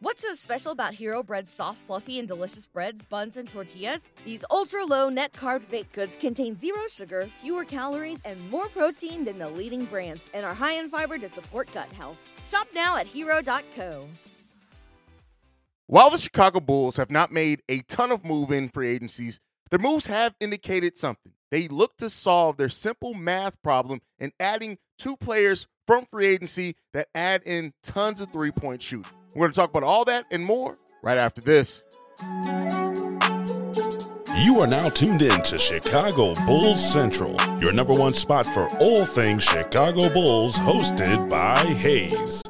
What's so special about Hero Bread's soft, fluffy, and delicious breads, buns, and tortillas? These ultra low net carb baked goods contain zero sugar, fewer calories, and more protein than the leading brands, and are high in fiber to support gut health. Shop now at hero.co. While the Chicago Bulls have not made a ton of move in free agencies, their moves have indicated something. They look to solve their simple math problem in adding two players from free agency that add in tons of three point shooting. We're going to talk about all that and more right after this. You are now tuned in to Chicago Bulls Central, your number one spot for all things Chicago Bulls, hosted by Haize.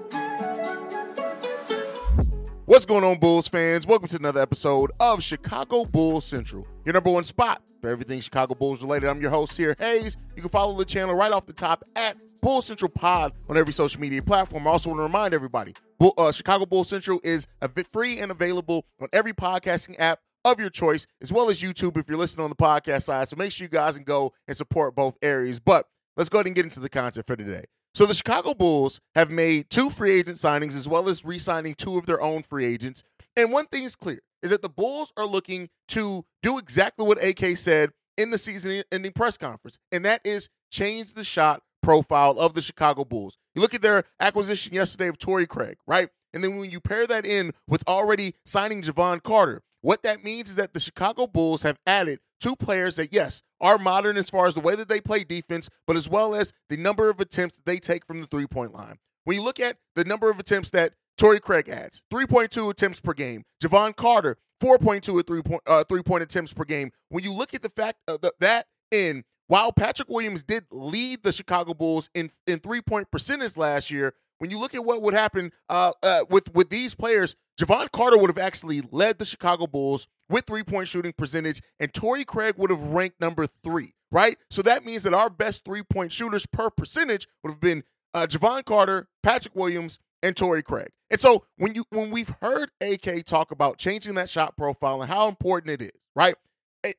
What's going on, Bulls fans? Welcome to another episode of Chicago Bulls Central, your number one spot for everything Chicago Bulls related. I'm your host here, Haize. You can follow the channel right off the top at Bull Central Pod on every social media platform. I also want to remind everybody, uh, Chicago Bulls Central is free and available on every podcasting app of your choice, as well as YouTube if you're listening on the podcast side. So make sure you guys can go and support both areas. But let's go ahead and get into the content for today. So the Chicago Bulls have made two free agent signings as well as re-signing two of their own free agents. And one thing is clear is that the Bulls are looking to do exactly what AK said in the season ending press conference, and that is change the shot profile of the Chicago Bulls. You look at their acquisition yesterday of Torrey Craig, right? And then when you pair that in with already signing Jevon Carter, what that means is that the Chicago Bulls have added two players that, yes, are modern as far as the way that they play defense, but as well as the number of attempts they take from the three point line. When you look at the number of attempts that Torrey Craig adds, 3.2 attempts per game, Jevon Carter, 4.2 at three point, uh, three point attempts per game. When you look at the fact of the, that in while Patrick Williams did lead the Chicago Bulls in, in three point percentage last year, when you look at what would happen uh, uh, with with these players, Jevon Carter would have actually led the Chicago Bulls with three point shooting percentage, and Torrey Craig would have ranked number three, right? So that means that our best three point shooters per percentage would have been uh, Jevon Carter, Patrick Williams, and Torrey Craig. And so when you when we've heard AK talk about changing that shot profile and how important it is, right?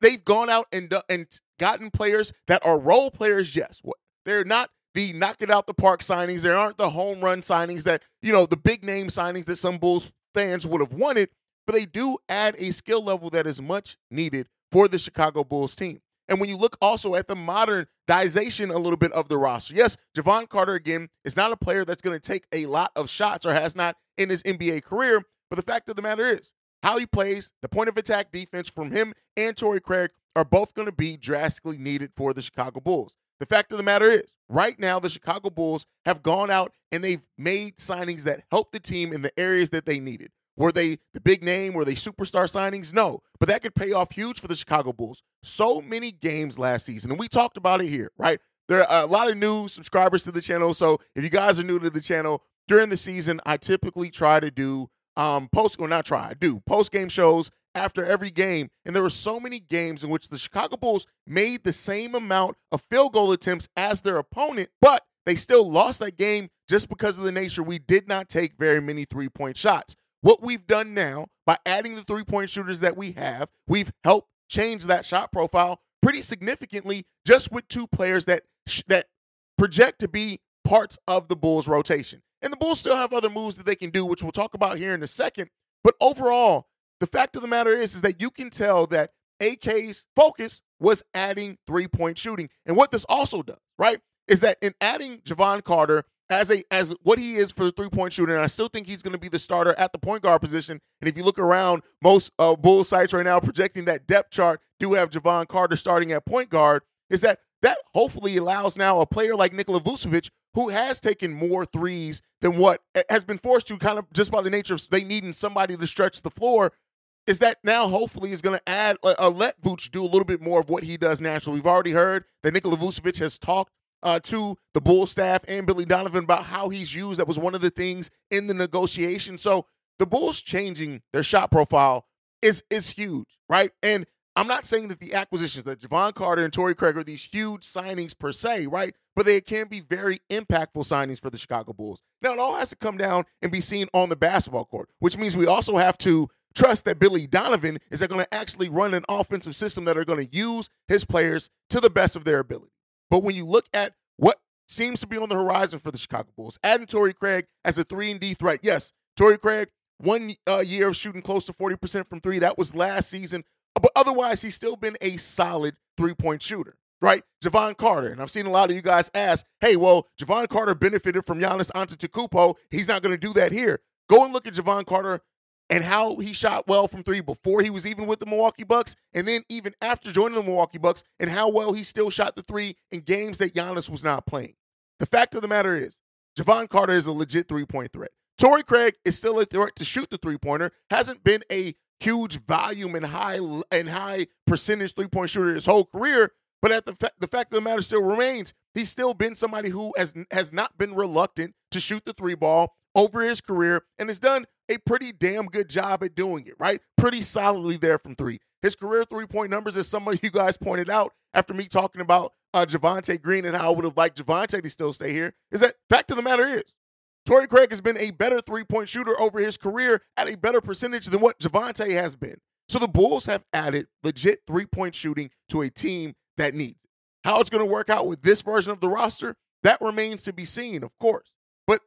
They've gone out and and gotten players that are role players. Yes, they're not the knock it out the park signings. There aren't the home run signings that you know the big name signings that some Bulls fans would have wanted but they do add a skill level that is much needed for the Chicago Bulls team. And when you look also at the modernization a little bit of the roster, yes, Jevon Carter, again, is not a player that's going to take a lot of shots or has not in his NBA career. But the fact of the matter is, how he plays, the point of attack defense from him and Torrey Craig are both going to be drastically needed for the Chicago Bulls. The fact of the matter is, right now, the Chicago Bulls have gone out and they've made signings that help the team in the areas that they needed. Were they the big name? Were they superstar signings? No, but that could pay off huge for the Chicago Bulls. So many games last season, and we talked about it here, right? There are a lot of new subscribers to the channel. So if you guys are new to the channel, during the season, I typically try to do um, post or not try, I do post game shows after every game. And there were so many games in which the Chicago Bulls made the same amount of field goal attempts as their opponent, but they still lost that game just because of the nature we did not take very many three point shots. What we've done now by adding the three point shooters that we have, we've helped change that shot profile pretty significantly just with two players that that project to be parts of the Bulls rotation. And the Bulls still have other moves that they can do, which we'll talk about here in a second. But overall, the fact of the matter is, is that you can tell that AK's focus was adding three point shooting. And what this also does, right, is that in adding Jevon Carter as a as what he is for the three point shooter, and I still think he's going to be the starter at the point guard position. And if you look around, most uh, Bull sites right now projecting that depth chart do have Jevon Carter starting at point guard. Is that that hopefully allows now a player like Nikola Vucevic, who has taken more threes than what has been forced to, kind of just by the nature of they needing somebody to stretch the floor. Is that now hopefully is going to add uh, uh, let Vooch do a little bit more of what he does naturally. We've already heard that Nikola Vucevic has talked uh, to the Bull staff and Billy Donovan about how he's used. That was one of the things in the negotiation. So the Bulls changing their shot profile is is huge, right? And I'm not saying that the acquisitions that Jevon Carter and Torrey Craig are these huge signings per se, right? But they can be very impactful signings for the Chicago Bulls. Now it all has to come down and be seen on the basketball court, which means we also have to trust that Billy Donovan is going to actually run an offensive system that are going to use his players to the best of their ability. But when you look at what seems to be on the horizon for the Chicago Bulls, adding Torrey Craig as a 3 and D threat. Yes, Torrey Craig one uh, year of shooting close to 40% from three. That was last season. But otherwise, he's still been a solid three point shooter, right? Jevon Carter. And I've seen a lot of you guys ask, hey, well, Jevon Carter benefited from Giannis Antetokounmpo. He's not going to do that here. Go and look at Jevon Carter and how he shot well from three before he was even with the Milwaukee Bucks, and then even after joining the Milwaukee Bucks, and how well he still shot the three in games that Giannis was not playing. The fact of the matter is, Jevon Carter is a legit three point threat. Torrey Craig is still a threat to shoot the three pointer. Hasn't been a huge volume and high and high percentage three point shooter his whole career. But at the fa- the fact of the matter still remains, he's still been somebody who has has not been reluctant to shoot the three ball over his career and has done a pretty damn good job at doing it. Right, pretty solidly there from three. His career three point numbers, as some of you guys pointed out after me talking about uh, Javonte Green and how I would have liked Javonte to still stay here, is that fact of the matter is Torrey Craig has been a better three point shooter over his career at a better percentage than what Javonte has been. So the Bulls have added legit three point shooting to a team that needs it. How it's going to work out with this version of the roster, that remains to be seen, of course. But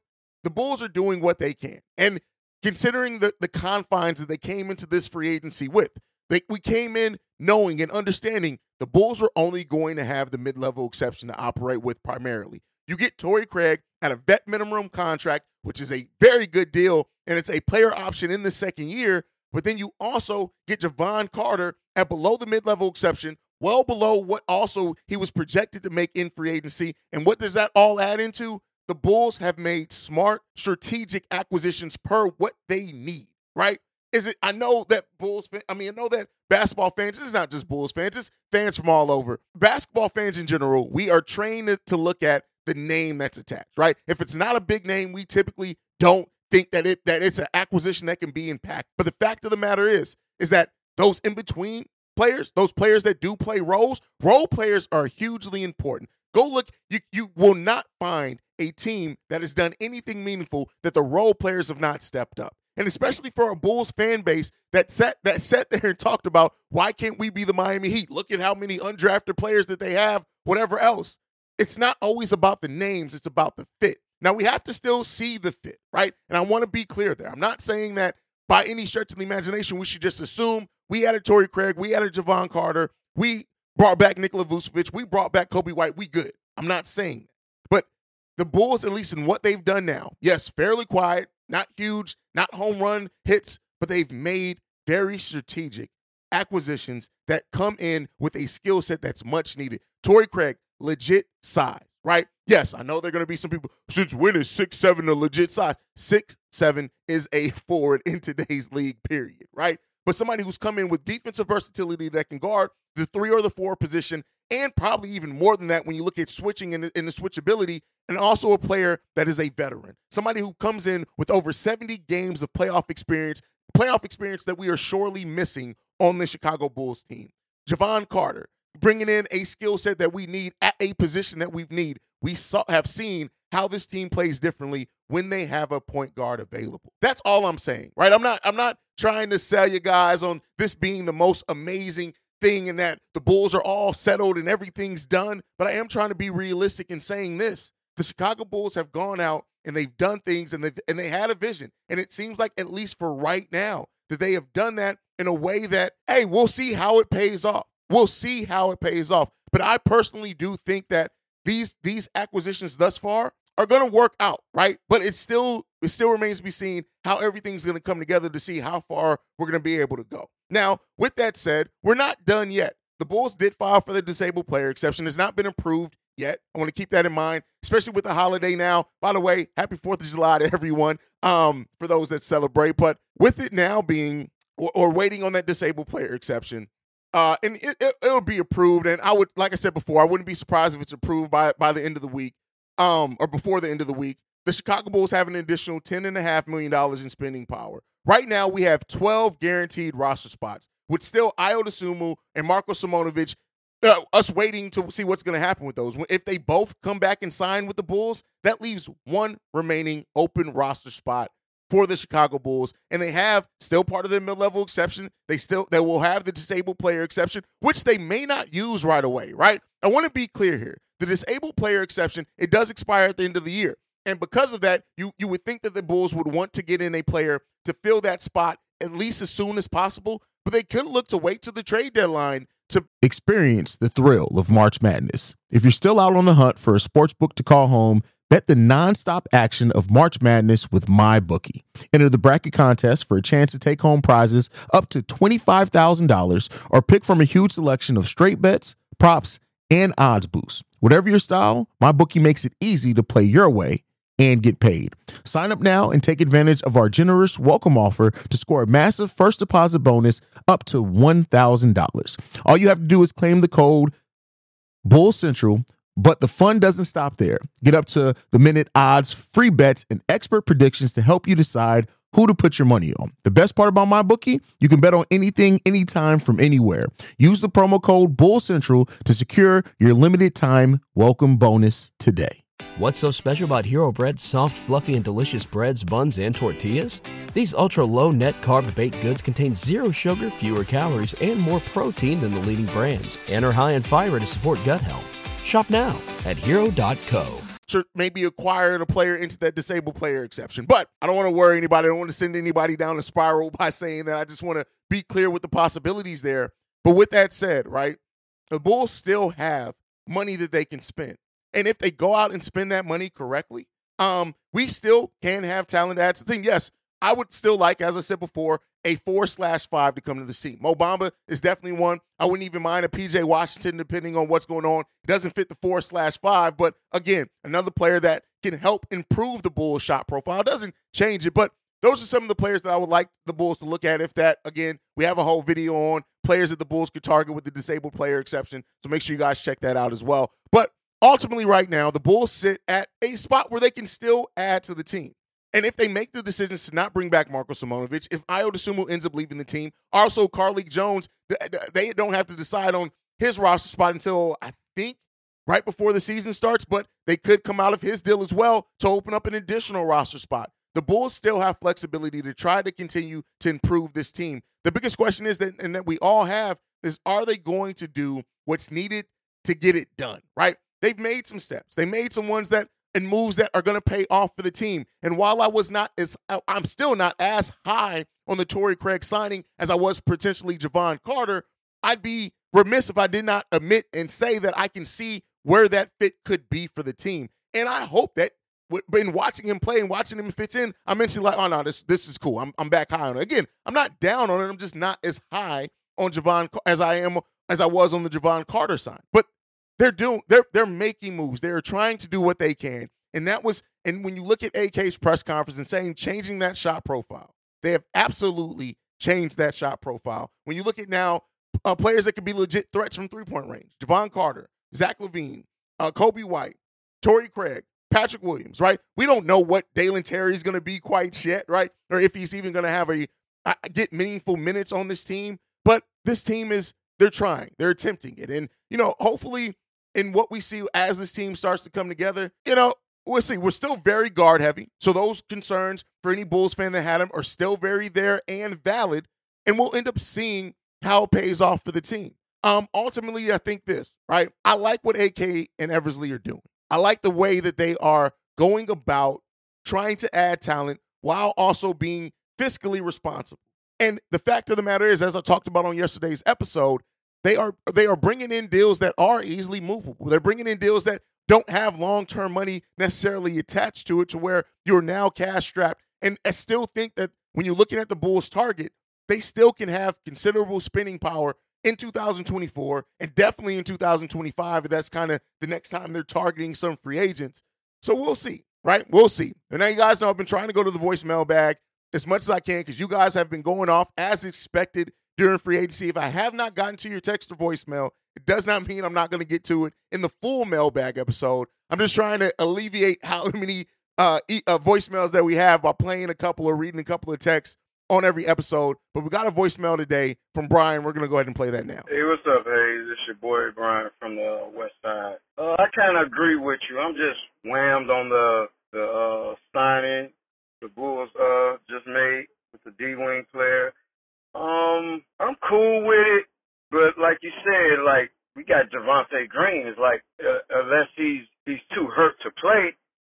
the Bulls are doing what they can. And considering the, the confines that they came into this free agency with, they, we came in knowing and understanding the Bulls were only going to have the mid level exception to operate with primarily. You get Torrey Craig at a vet minimum contract, which is a very good deal, and it's a player option in the second year. But then you also get Jevon Carter at below the mid level exception, well below what also he was projected to make in free agency. And what does that all add into? The Bulls have made smart, strategic acquisitions per what they need, right? Is it? I know that Bulls. I mean, I know that basketball fans. This is not just Bulls fans. It's fans from all over. Basketball fans in general. We are trained to look at the name that's attached, right? If it's not a big name, we typically don't think that it that it's an acquisition that can be impacted. But the fact of the matter is, is that those in between players, those players that do play roles, role players are hugely important. Go look, you you will not find a team that has done anything meaningful that the role players have not stepped up. And especially for a Bulls fan base that sat that sat there and talked about why can't we be the Miami Heat? Look at how many undrafted players that they have, whatever else it's not always about the names, it's about the fit. Now, we have to still see the fit, right? And I want to be clear there. I'm not saying that by any stretch of the imagination, we should just assume we added Torrey Craig, we added Jevon Carter, we brought back Nikola Vucevic, we brought back Coby White, we good. I'm not saying that. But the Bulls, at least in what they've done now, yes, fairly quiet, not huge, not home run hits, but they've made very strategic acquisitions that come in with a skill set that's much needed. Torrey Craig, legit size, right? Yes, I know there are going to be some people. Since when is six seven a legit size? Six seven is a forward in today's league, period, right? But somebody who's come in with defensive versatility that can guard the three or the four position, and probably even more than that when you look at switching and the, and the switchability, and also a player that is a veteran, somebody who comes in with over 70 games of playoff experience, playoff experience that we are surely missing on the Chicago Bulls team. Jevon Carter, bringing in a skill set that we need at a position that we need. We saw, have seen how this team plays differently when they have a point guard available. That's all I'm saying, right? I'm not I'm not trying to sell you guys on this being the most amazing thing and that the Bulls are all settled and everything's done, but I am trying to be realistic in saying this. The Chicago Bulls have gone out and they've done things and they and they had a vision. And it seems like at least for right now that they have done that in a way that hey, we'll see how it pays off. We'll see how it pays off. But I personally do think that these these acquisitions thus far are going to work out, right? But it still it still remains to be seen how everything's going to come together to see how far we're going to be able to go. Now, with that said, we're not done yet. The Bulls did file for the disabled player exception. It's not been approved yet. I want to keep that in mind, especially with the holiday now. By the way, happy 4th of July to everyone um, for those that celebrate. But with it now being or, or waiting on that disabled player exception, uh, and it, it, will be approved. And I would, like I said before, I wouldn't be surprised if it's approved by by the end of the week, um, or before the end of the week. The Chicago Bulls have an additional ten and a half million dollars in spending power. Right now, we have twelve guaranteed roster spots, with still Ayo Dosunmu and Marko Simonovic. Uh, us waiting to see what's going to happen with those. If they both come back and sign with the Bulls, that leaves one remaining open roster spot for the Chicago Bulls, and they have still part of their mid-level exception. They still they will have the disabled player exception, which they may not use right away. Right? I want to be clear here: the disabled player exception it does expire at the end of the year. And because of that, you you would think that the Bulls would want to get in a player to fill that spot at least as soon as possible, but they could look to wait to the trade deadline to experience the thrill of March Madness. If you're still out on the hunt for a sports book to call home, bet the nonstop action of March Madness with MyBookie. Enter the bracket contest for a chance to take home prizes up to $25,000 or pick from a huge selection of straight bets, props, and odds boost. Whatever your style, MyBookie makes it easy to play your way and get paid. Sign up now and take advantage of our generous welcome offer to score a massive first deposit bonus up to $1,000. All you have to do is claim the code Bull Central, but the fun doesn't stop there. Get up to the minute odds, free bets, and expert predictions to help you decide who to put your money on. The best part about MyBookie, you can bet on anything, anytime, from anywhere. Use the promo code Bull Central to secure your limited time welcome bonus today. What's so special about Hero Bread's soft, fluffy, and delicious breads, buns, and tortillas? These ultra low net carb baked goods contain zero sugar, fewer calories, and more protein than the leading brands, and are high in fiber to support gut health. Shop now at hero.co. To maybe acquire a player into that disabled player exception. But I don't want to worry anybody. I don't want to send anybody down a spiral by saying that. I just want to be clear with the possibilities there. But with that said, right, the Bulls still have money that they can spend. And if they go out and spend that money correctly, um, we still can have talent to the team. Yes, I would still like, as I said before, a four slash five to come to the team. Mo Bamba is definitely one. I wouldn't even mind a PJ Washington, depending on what's going on. He doesn't fit the four slash five, but again, another player that can help improve the Bulls' shot profile. Doesn't change it, but those are some of the players that I would like the Bulls to look at. If that, again, we have a whole video on players that the Bulls could target with the disabled player exception. So make sure you guys check that out as well. But ultimately, right now, the Bulls sit at a spot where they can still add to the team. And if they make the decisions to not bring back Marko Simonovic, if Ayo Dosunmu ends up leaving the team, also Carlik Jones, they don't have to decide on his roster spot until I think right before the season starts, but they could come out of his deal as well to open up an additional roster spot. The Bulls still have flexibility to try to continue to improve this team. The biggest question is that, and that we all have, is are they going to do what's needed to get it done, right? They've made some steps. They made some ones that and moves that are going to pay off for the team. And while I was not as, I'm still not as high on the Torrey Craig signing as I was potentially Jevon Carter, I'd be remiss if I did not admit and say that I can see where that fit could be for the team. And I hope that been watching him play and watching him fits in, I'm mentally like, oh no, this this is cool. I'm I'm back high on it. Again, I'm not down on it. I'm just not as high on Jevon as I am as I was on the Jevon Carter sign. But they're doing they're they're making moves. They're trying to do what they can. And that was and when you look at AK's press conference and saying changing that shot profile, they have absolutely changed that shot profile. When you look at now uh, players that could be legit threats from three point range, Jevon Carter, Zach LaVine, uh, Coby White, Torrey Craig, Patrick Williams, right? We don't know what Dalen Terry is going to be quite yet, right? Or if he's even going to have a get meaningful minutes on this team. But this team is they're trying, they're attempting it, and you know, hopefully in what we see as this team starts to come together, you know, we'll see. We're still very guard heavy. So those concerns for any Bulls fan that had them are still very there and valid. And we'll end up seeing how it pays off for the team. Um, ultimately, I think this, right? I like what AK and Eversley are doing. I like the way that they are going about trying to add talent while also being fiscally responsible. And the fact of the matter is, as I talked about on yesterday's episode, they are they are bringing in deals that are easily movable. They're bringing in deals that don't have long term money necessarily attached to it, to where you're now cash strapped. And I still think that when you're looking at the Bulls' target, they still can have considerable spending power in 2024 and definitely in 2025. That's kind of the next time they're targeting some free agents. So we'll see, right? We'll see. And now you guys know I've been trying to go to the voicemail bag as much as I can because you guys have been going off as expected during free agency. If I have not gotten to your text or voicemail, it does not mean I'm not going to get to it in the full mailbag episode. I'm just trying to alleviate how many uh, e- uh, voicemails that we have by playing a couple or reading a couple of texts on every episode. But we got a voicemail today from Brian. We're going to go ahead and play that now. Hey, what's up, Hey, This is your boy Brian from the West Side. Uh, I kind of agree with you. I'm just whammed on the the uh, signing the Bulls uh, just made with the D wing player. Um, I'm cool with it, but like you said, like Green. It's like uh, unless he's he's too hurt to play,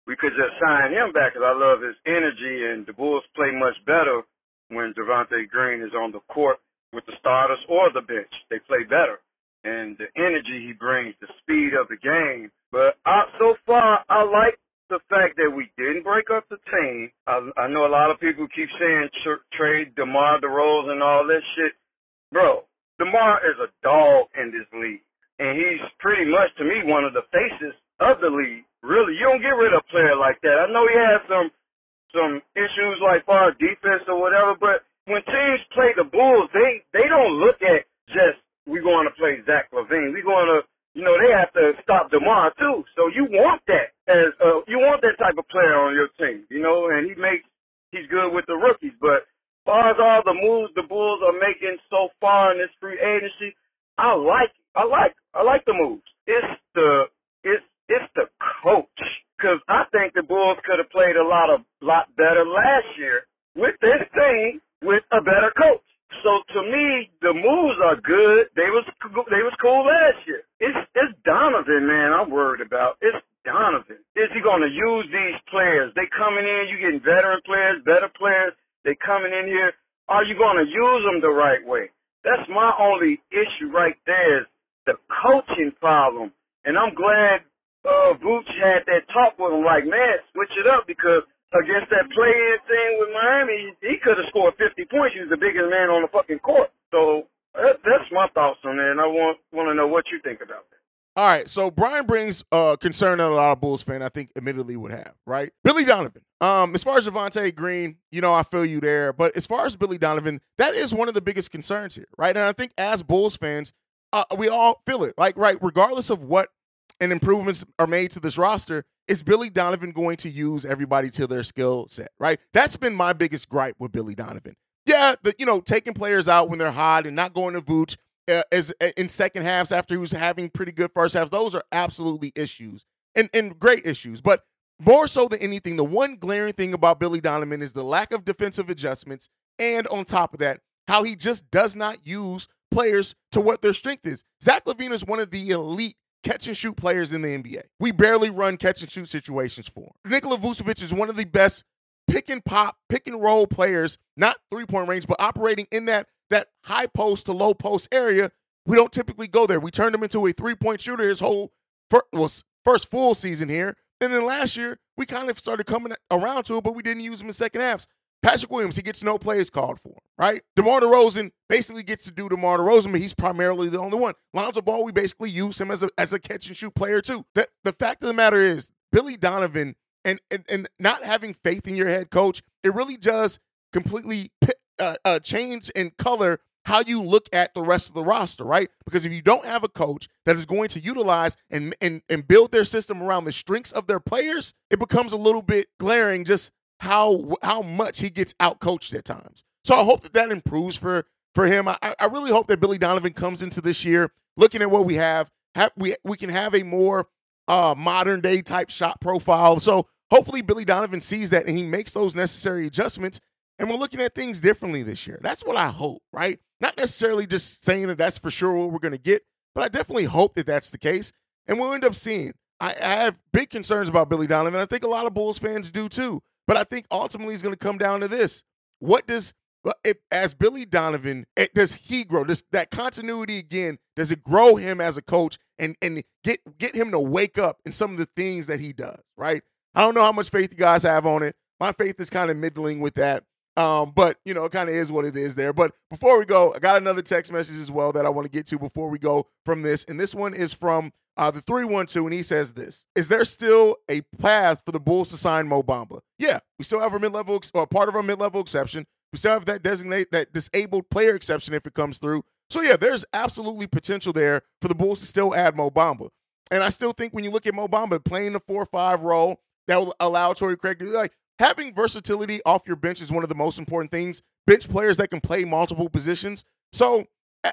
we could just sign him back because I love his energy, and the Bulls play much better when Javonte Green is on the court with the starters or the bench. They play better. And the energy he brings, the speed of the game. But I, so far, I like the fact that we didn't break up the team. I, I know a lot of people keep saying tr- trade DeMar DeRozan and all this shit. Bro, DeMar is a dog in this league. And he's pretty much, to me, one of the faces of the league. Really, you don't get rid of a player like that. I know he has some some issues like far defense or whatever, but when teams play the Bulls, they they don't look at just we going to play Zach LaVine. We going to you know they have to stop Demar too. So you want that as uh, you want that type of player on your team, you know, and he makes he's good with the rookies. But as far as all the moves the Bulls are making so far in this free agency, I like I like I like the moves. It's the it's it's the coach. Because I think the Bulls could have played a lot of lot better last year with this team with a better coach. So to me, the moves are good. They was they was cool last year. It's it's Donovan, man. I'm worried about. It's Donovan. Is he going to use these players? They coming in. You getting veteran players, better players. They coming in here. Are you going to use them the right way? That's my only issue right there is the coaching problem. And I'm glad uh, Vooch had that talk with him, like, man, switch it up because against that play-in thing with Miami, he could have scored 50 points. He was the biggest man on the fucking court. So that, that's my thoughts on that, and I want want to know what you think about that. All right, so Brian brings uh, concern that a lot of Bulls fan, I think, admittedly would have, right? Billy Donovan. Um, as far as Javonte Green, you know, I feel you there. But as far as Billy Donovan, that is one of the biggest concerns here, right? And I think as Bulls fans, uh, we all feel it, like, right, regardless of what and improvements are made to this roster, is Billy Donovan going to use everybody to their skill set, right? That's been my biggest gripe with Billy Donovan. Yeah, the, you know, taking players out when they're hot and not going to Vooch uh, as uh, in second halves after he was having pretty good first halves. Those are absolutely issues and and great issues, but more so than anything, the one glaring thing about Billy Donovan is the lack of defensive adjustments, and on top of that, how he just does not use players to what their strength is. Zach LaVine is one of the elite catch and shoot players in the NBA. We barely run catch and shoot situations for him. Nikola Vucevic is one of the best pick and pop, pick and roll players, not three point range, but operating in that that high post to low post area. We don't typically go there. We turned him into a three point shooter his whole first, well, first full season here. And then last year, we kind of started coming around to it, but we didn't use him in second halves. Patrick Williams, he gets no plays called for right? DeMar DeRozan basically gets to do DeMar DeRozan, but he's primarily the only one. Lonzo Ball, we basically use him as a, as a catch and shoot player too. The, the fact of the matter is, Billy Donovan and, and, and not having faith in your head coach, it really does completely uh, uh, change in color how you look at the rest of the roster, right? Because if you don't have a coach that is going to utilize and, and, and build their system around the strengths of their players, it becomes a little bit glaring just how how much he gets outcoached at times. So I hope that that improves for for him. I, I really hope that Billy Donovan comes into this year looking at what we have. have we we can have a more uh, modern day type shot profile. So hopefully Billy Donovan sees that and he makes those necessary adjustments. And we're looking at things differently this year. That's what I hope, right? Not necessarily just saying that that's for sure what we're going to get, but I definitely hope that that's the case. And we'll end up seeing. I, I have big concerns about Billy Donovan. I think a lot of Bulls fans do too. But I think ultimately it's going to come down to this: what does if, as Billy Donovan, does he grow? Does that continuity again? Does it grow him as a coach and and get get him to wake up in some of the things that he does? Right. I don't know how much faith you guys have on it. My faith is kind of middling with that. Um, but you know, it kind of is what it is there. But before we go, I got another text message as well that I want to get to before we go from this. And this one is from uh, the 312, and he says this Is there still a path for the Bulls to sign Mo Bamba? Yeah, we still have our mid level, or part of our mid level exception. We still have that designate, that disabled player exception if it comes through. So, yeah, there's absolutely potential there for the Bulls to still add Mo Bamba. And I still think when you look at Mo Bamba playing the 4 5 role, that will allow Torrey Craig to, like, having versatility off your bench is one of the most important things. Bench players that can play multiple positions. So,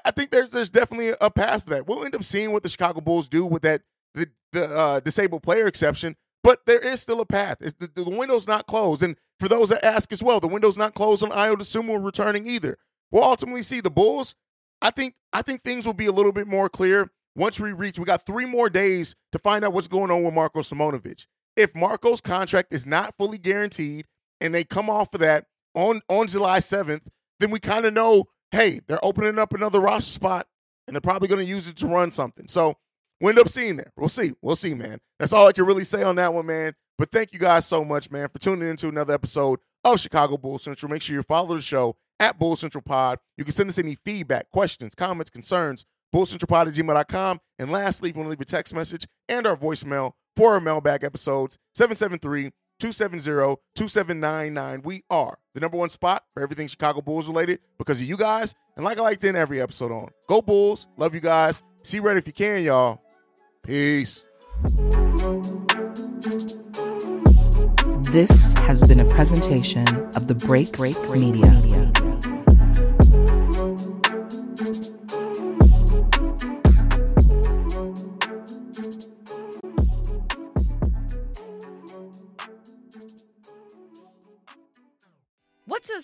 I think there's there's definitely a path for that. We'll end up seeing what the Chicago Bulls do with that the the uh, disabled player exception, but there is still a path. The, the, window's not closed, and for those that ask as well, the window's not closed on Ayo Dosunmu returning either. We'll ultimately see the Bulls. I think I think things will be a little bit more clear once we reach. We got three more days to find out what's going on with Marko Simonovic. if Marko's contract is not fully guaranteed and they come off of that on on July 7th, then we kind of know, hey, they're opening up another roster spot and they're probably going to use it to run something. So we end up seeing there. We'll see. We'll see, man. That's all I can really say on that one, man. But thank you guys so much, man, for tuning into another episode of Chicago Bull Central. Make sure you follow the show at Bull Central Pod. You can send us any feedback, questions, comments, concerns, bullcentralpod at gmail.com. And lastly, if you want to leave a text message and our voicemail for our mailbag episodes, 773 270 2799. We are the number one spot for everything Chicago Bulls related because of you guys. And like I like to every episode on, go Bulls. Love you guys. See red if you can, y'all. Peace. This has been a presentation of the Break Break Media. What's